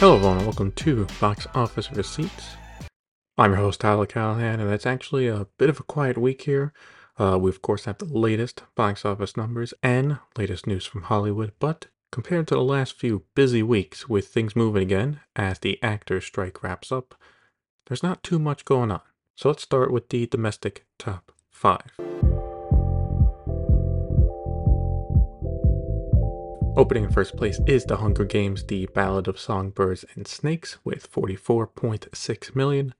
Hello everyone, and welcome to Box Office Receipts. I'm your host Tyler Callahan, and it's actually a bit of a quiet week here. Uh, we of course have the latest box office numbers and latest news from Hollywood, but compared to the last few busy weeks with things moving again as the actors strike wraps up, there's not too much going on. So let's start with the domestic top five. Opening in first place is The Hunger Games: The Ballad of Songbirds and Snakes with 44.6 million.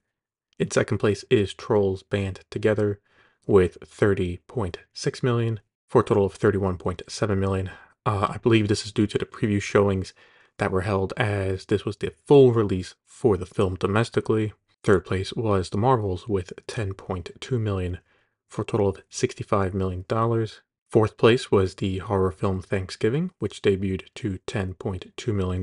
In second place is Trolls Band Together with 30.6 million for a total of 31.7 million. Uh, I believe this is due to the preview showings that were held as this was the full release for the film domestically. Third place was The Marvels with 10.2 million for a total of 65 million dollars. Fourth place was the horror film Thanksgiving, which debuted to $10.2 million.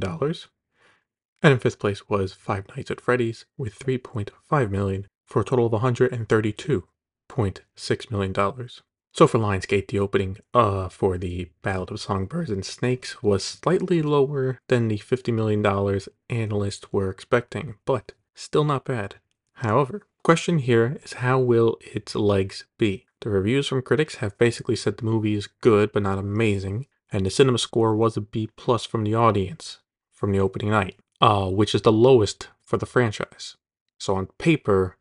And in fifth place was Five Nights at Freddy's with 3.5 million for a total of $132.6 million. So for Lionsgate, the opening uh, for the Ballad of Songbirds and Snakes was slightly lower than the $50 million analysts were expecting, but still not bad. However, question here is how will its legs be? The reviews from critics have basically said the movie is good but not amazing, and the cinema score was a B plus from the audience from the opening night, uh, which is the lowest for the franchise. So on paper,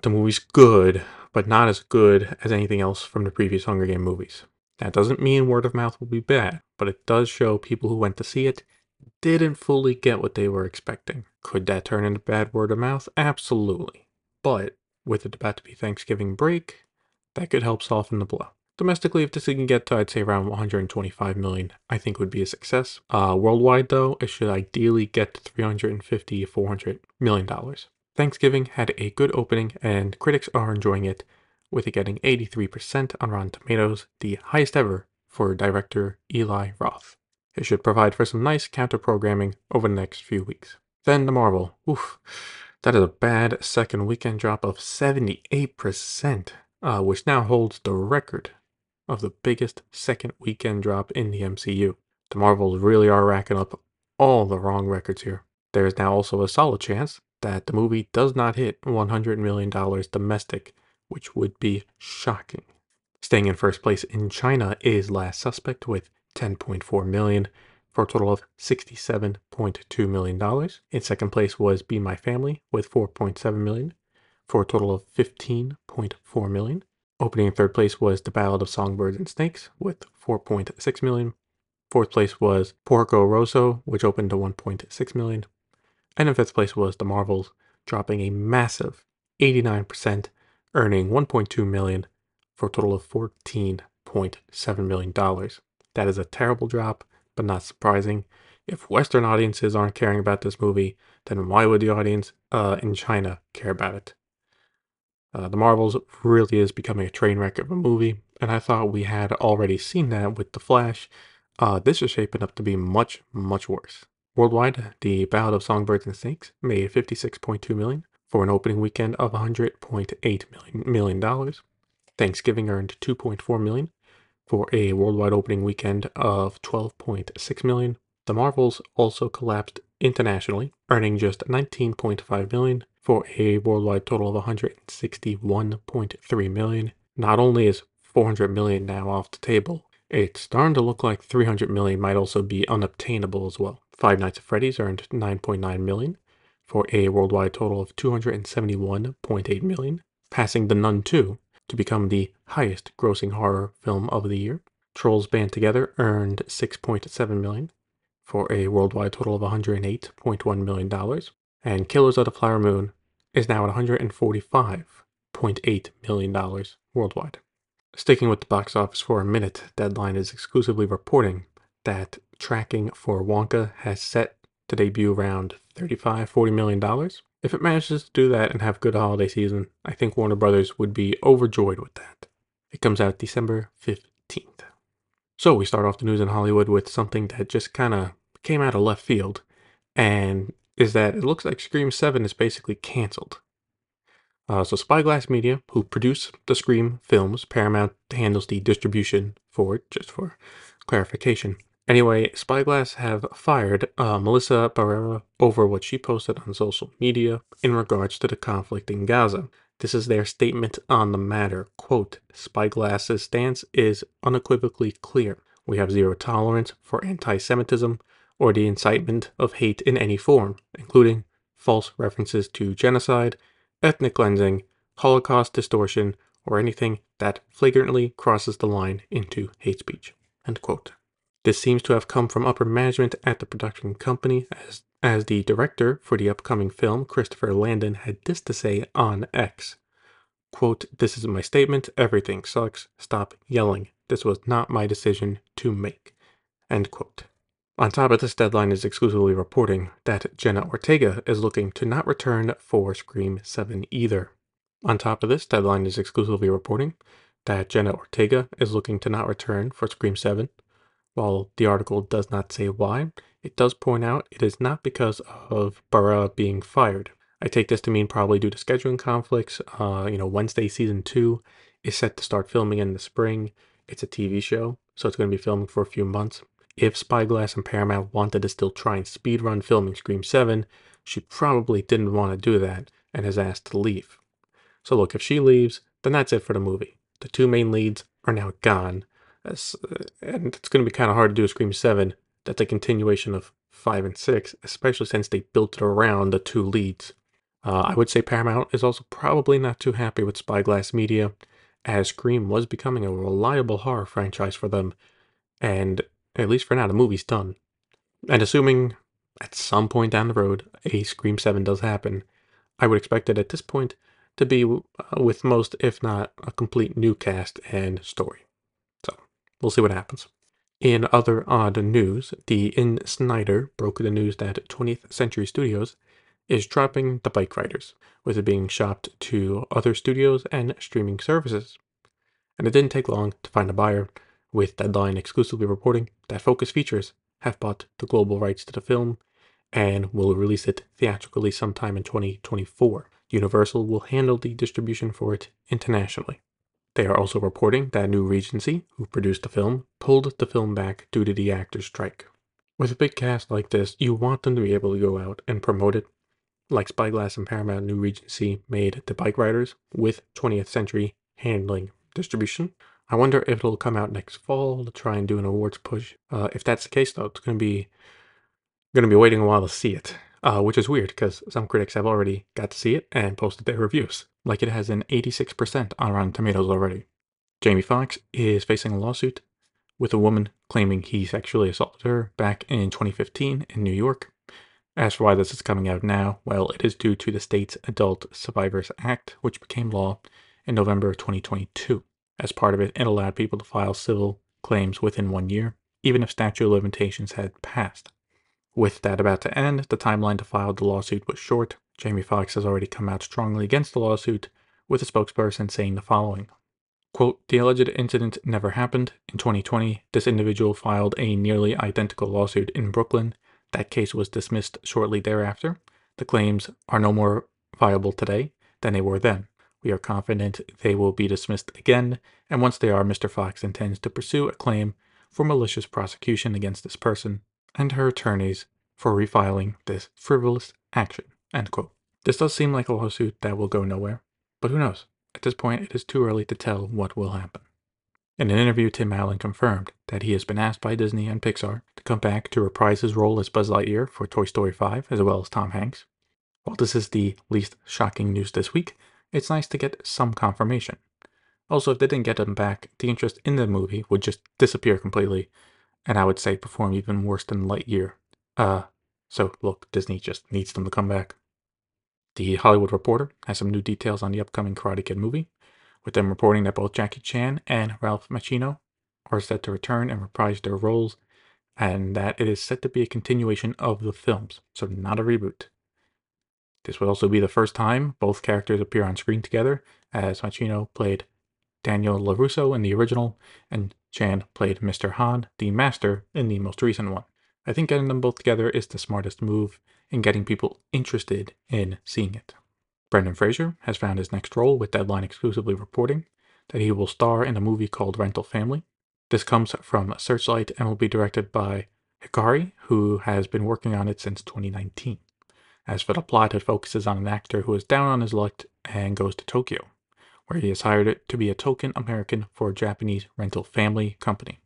the movie's good, but not as good as anything else from the previous Hunger Game movies. That doesn't mean word of mouth will be bad, but it does show people who went to see it didn't fully get what they were expecting. Could that turn into bad word of mouth? Absolutely. But with it about to be Thanksgiving break, that could help soften the blow. Domestically, if this can get to, I'd say around 125 million, I think would be a success. Uh, worldwide, though, it should ideally get to 350 400 million dollars. Thanksgiving had a good opening, and critics are enjoying it, with it getting 83% on Rotten Tomatoes, the highest ever for director Eli Roth. It should provide for some nice counter programming over the next few weeks. Then the Marvel. Oof, that is a bad second weekend drop of 78% uh, which now holds the record of the biggest second weekend drop in the MCU. The Marvels really are racking up all the wrong records here. There is now also a solid chance that the movie does not hit $100 million domestic, which would be shocking. Staying in first place in China is Last Suspect with 10.4 million for a total of $67.2 million. In second place was Be My Family with 4.7 million for a total of 15.4 million. Opening in third place was The Ballad of Songbirds and Snakes with 4.6 million. Fourth place was Porco Rosso, which opened to 1.6 million. And in fifth place was The Marvels, dropping a massive 89%, earning 1.2 million for a total of 14.7 million dollars. That is a terrible drop, but not surprising. If Western audiences aren't caring about this movie, then why would the audience uh, in China care about it? Uh, the Marvels really is becoming a train wreck of a movie, and I thought we had already seen that with The Flash. Uh, this is shaping up to be much, much worse. Worldwide, The Ballad of Songbirds and Snakes made 56.2 million for an opening weekend of 100.8 million, million dollars. Thanksgiving earned 2.4 million for a worldwide opening weekend of 12.6 million. The Marvels also collapsed internationally, earning just 19.5 million for a worldwide total of 161.3 million. Not only is 400 million now off the table, it's starting to look like 300 million might also be unobtainable as well. Five Nights at Freddy's earned 9.9 million for a worldwide total of 271.8 million, passing The Nun 2 to become the highest grossing horror film of the year. Trolls Band Together earned 6.7 million for a worldwide total of 108.1 million dollars, and Killers of the Flower Moon is now at $145.8 million worldwide. Sticking with the box office for a minute, Deadline is exclusively reporting that tracking for Wonka has set to debut around $35 $40 million. If it manages to do that and have good holiday season, I think Warner Brothers would be overjoyed with that. It comes out December 15th. So we start off the news in Hollywood with something that just kind of came out of left field, and is that it looks like Scream 7 is basically canceled. Uh, so Spyglass Media, who produce the Scream films, Paramount handles the distribution for it, just for clarification. Anyway, Spyglass have fired uh, Melissa Barrera over what she posted on social media in regards to the conflict in Gaza. This is their statement on the matter. Quote, Spyglass's stance is unequivocally clear. We have zero tolerance for anti-Semitism or the incitement of hate in any form, including false references to genocide, ethnic cleansing, Holocaust distortion, or anything that flagrantly crosses the line into hate speech. End quote. This seems to have come from upper management at the production company, as, as the director for the upcoming film, Christopher Landon, had this to say on X. Quote, This is my statement. Everything sucks. Stop yelling. This was not my decision to make. End quote. On top of this, Deadline is exclusively reporting that Jenna Ortega is looking to not return for Scream 7 either. On top of this, Deadline is exclusively reporting that Jenna Ortega is looking to not return for Scream 7. While the article does not say why, it does point out it is not because of Barrera being fired. I take this to mean probably due to scheduling conflicts. Uh, you know, Wednesday season two is set to start filming in the spring. It's a TV show, so it's going to be filming for a few months. If Spyglass and Paramount wanted to still try and speedrun filming Scream 7, she probably didn't want to do that and has asked to leave. So look, if she leaves, then that's it for the movie. The two main leads are now gone, that's, uh, and it's going to be kind of hard to do a Scream 7 that's a continuation of 5 and 6, especially since they built it around the two leads. Uh, I would say Paramount is also probably not too happy with Spyglass Media, as Scream was becoming a reliable horror franchise for them, and at least for now, the movie's done. And assuming at some point down the road a Scream 7 does happen, I would expect it at this point to be uh, with most, if not a complete new cast and story. We'll see what happens. In other odd news, the InSneider broke the news that 20th Century Studios is dropping The Bikeriders, with it being shopped to other studios and streaming services. And it didn't take long to find a buyer, with Deadline exclusively reporting that Focus Features have bought the global rights to the film and will release it theatrically sometime in 2024. Universal will handle the distribution for it internationally. They are also reporting that New Regency, who produced the film, pulled the film back due to the actors' strike. With a big cast like this, you want them to be able to go out and promote it. Like Spyglass and Paramount New Regency made The Bikeriders with 20th Century handling distribution. I wonder if it'll come out next fall to try and do an awards push. Uh, if that's the case, though, it's going to be going to be waiting a while to see it, uh, which is weird because some critics have already got to see it and posted their reviews like it has an 86% on Rotten Tomatoes already. Jamie Foxx is facing a lawsuit with a woman claiming he sexually assaulted her back in 2015 in New York. As for why this is coming out now, well, it is due to the state's Adult Survivors Act, which became law in November of 2022. As part of it, it allowed people to file civil claims within one year, even if statute of limitations had passed. With that about to end, the timeline to file the lawsuit was short, Jamie Foxx has already come out strongly against the lawsuit, with a spokesperson saying the following Quote, the alleged incident never happened. In 2020, this individual filed a nearly identical lawsuit in Brooklyn. That case was dismissed shortly thereafter. The claims are no more viable today than they were then. We are confident they will be dismissed again, and once they are, Mr. Fox intends to pursue a claim for malicious prosecution against this person and her attorneys for refiling this frivolous action. End quote. This does seem like a lawsuit that will go nowhere, but who knows? At this point, it is too early to tell what will happen. In an interview, Tim Allen confirmed that he has been asked by Disney and Pixar to come back to reprise his role as Buzz Lightyear for Toy Story 5, as well as Tom Hanks. While this is the least shocking news this week, it's nice to get some confirmation. Also, if they didn't get him back, the interest in the movie would just disappear completely, and I would say perform even worse than Lightyear. Uh, so look, Disney just needs them to come back. The Hollywood Reporter has some new details on the upcoming Karate Kid movie, with them reporting that both Jackie Chan and Ralph Macchio are set to return and reprise their roles, and that it is set to be a continuation of the films, so not a reboot. This would also be the first time both characters appear on screen together, as Macchio played Daniel LaRusso in the original, and Chan played Mr. Han, the Master, in the most recent one. I think getting them both together is the smartest move, in getting people interested in seeing it. Brendan Fraser has found his next role with Deadline exclusively reporting that he will star in a movie called Rental Family. This comes from Searchlight and will be directed by Hikari, who has been working on it since 2019. As for the plot, it focuses on an actor who is down on his luck and goes to Tokyo, where he is hired to be a token American for a Japanese rental family company.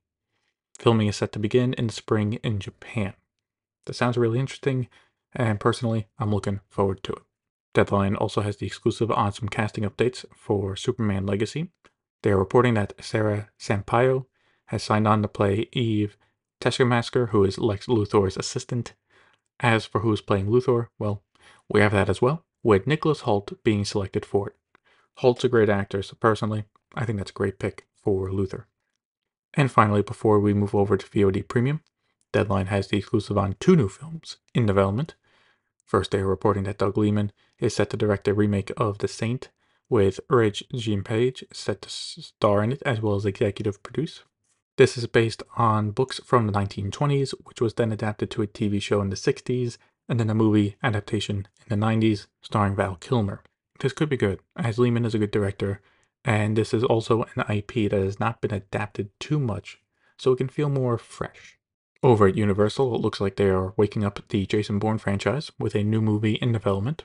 Filming is set to begin in the spring in Japan. That sounds really interesting, and personally, I'm looking forward to it. Deadline also has the exclusive on some casting updates for Superman Legacy. They are reporting that Sarah Sampaio has signed on to play Eve Teschmacher, who is Lex Luthor's assistant. As for who's playing Luthor, well, we have that as well, with Nicholas Hoult being selected for it. Hoult's a great actor, so personally, I think that's a great pick for Luthor. And finally, before we move over to VOD Premium, Deadline has the exclusive on two new films in development. First, they are reporting that Doug Liman is set to direct a remake of The Saint, with Regé-Jean Page set to star in it as well as executive produce. This is based on books from the 1920s, which was then adapted to a TV show in the 60s, and then a movie adaptation in the 90s starring Val Kilmer. This could be good, as Liman is a good director, and this is also an IP that has not been adapted too much, so it can feel more fresh. Over at Universal, it looks like they are waking up the Jason Bourne franchise with a new movie in development.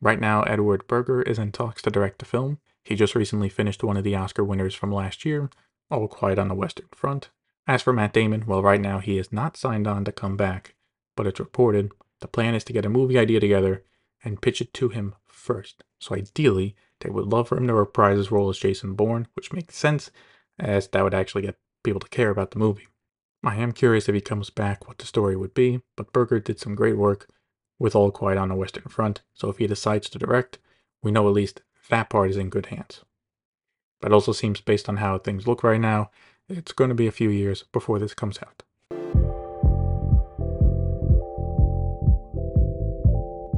Right now, Edward Berger is in talks to direct the film. He just recently finished one of the Oscar winners from last year, all quiet on the Western Front. As for Matt Damon, well, right now he is not signed on to come back, but it's reported the plan is to get a movie idea together and pitch it to him first. So ideally, they would love for him to reprise his role as Jason Bourne, which makes sense, as that would actually get people to care about the movie. I am curious if he comes back what the story would be, but Berger did some great work with All Quiet on the Western Front, so if he decides to direct, we know at least that part is in good hands. But it also seems based on how things look right now, it's going to be a few years before this comes out.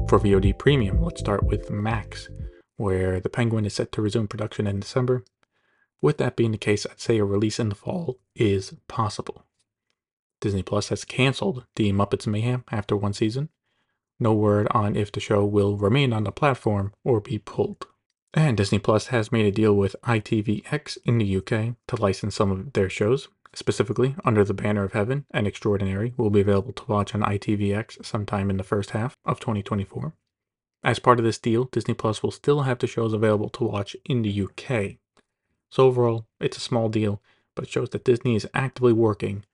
For VOD Premium, let's start with Max, where The Penguin is set to resume production in December. With that being the case, I'd say a release in the fall is possible. Disney Plus has canceled The Muppets Mayhem after one season. No word on if the show will remain on the platform or be pulled. And Disney Plus has made a deal with ITVX in the UK to license some of their shows. Specifically, Under the Banner of Heaven and Extraordinary will be available to watch on ITVX sometime in the first half of 2024. As part of this deal, Disney Plus will still have the shows available to watch in the UK. So overall, it's a small deal, but shows that Disney is actively working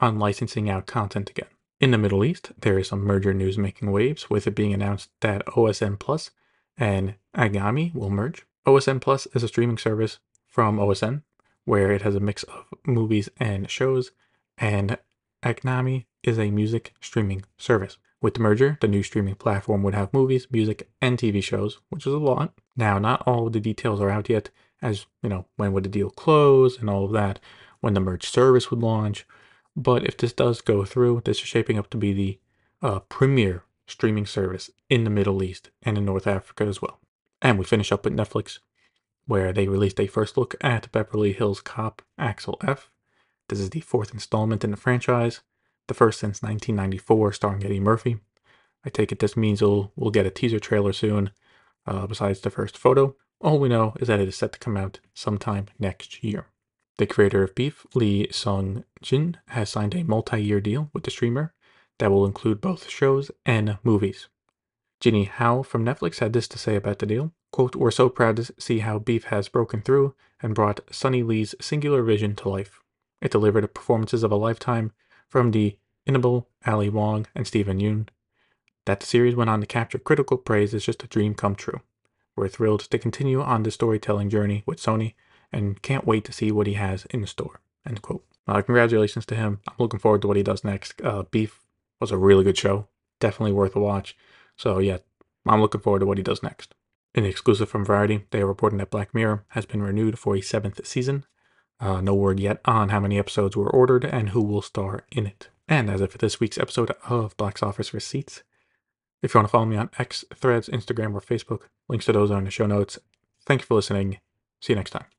on licensing out content again. In the Middle East, there is some merger news making waves, with it being announced that OSN Plus and Anghami will merge. OSN Plus is a streaming service from OSN where it has a mix of movies and shows, and Anghami is a music streaming service. With the merger, the new streaming platform would have movies, music, and TV shows, which is a lot. Now, not all of the details are out yet, as you know, when would the deal close and all of that, when the merged service would launch. But if this does go through, this is shaping up to be the uh, premier streaming service in the Middle East and in North Africa as well. And we finish up with Netflix, where they released a first look at Beverly Hills Cop Axel F. This is the fourth installment in the franchise, the first since 1994, starring Eddie Murphy. I take it this means we'll, we'll get a teaser trailer soon, uh, besides the first photo. All we know is that it is set to come out sometime next year. The creator of Beef, Lee Sung Jin, has signed a multi year deal with the streamer that will include both shows and movies. Jinny Howe from Netflix had this to say about the deal. Quote, We're so proud to see how Beef has broken through and brought Sonny Lee's singular vision to life. It delivered performances of a lifetime from the inimitable Ali Wong and Steven Yeun. That the series went on to capture critical praise is just a dream come true. We're thrilled to continue on the storytelling journey with Sonny and can't wait to see what he has in store. End quote. Uh, congratulations to him. I'm looking forward to what he does next. Uh, Beef was a really good show. Definitely worth a watch. So yeah, I'm looking forward to what he does next. In exclusive from Variety, they are reporting that Black Mirror has been renewed for a seventh season. Uh, no word yet on how many episodes were ordered and who will star in it. And as for this week's episode of Box Office Receipts, if you want to follow me on X, Threads, Instagram, or Facebook, links to those are in the show notes. Thank you for listening. See you next time.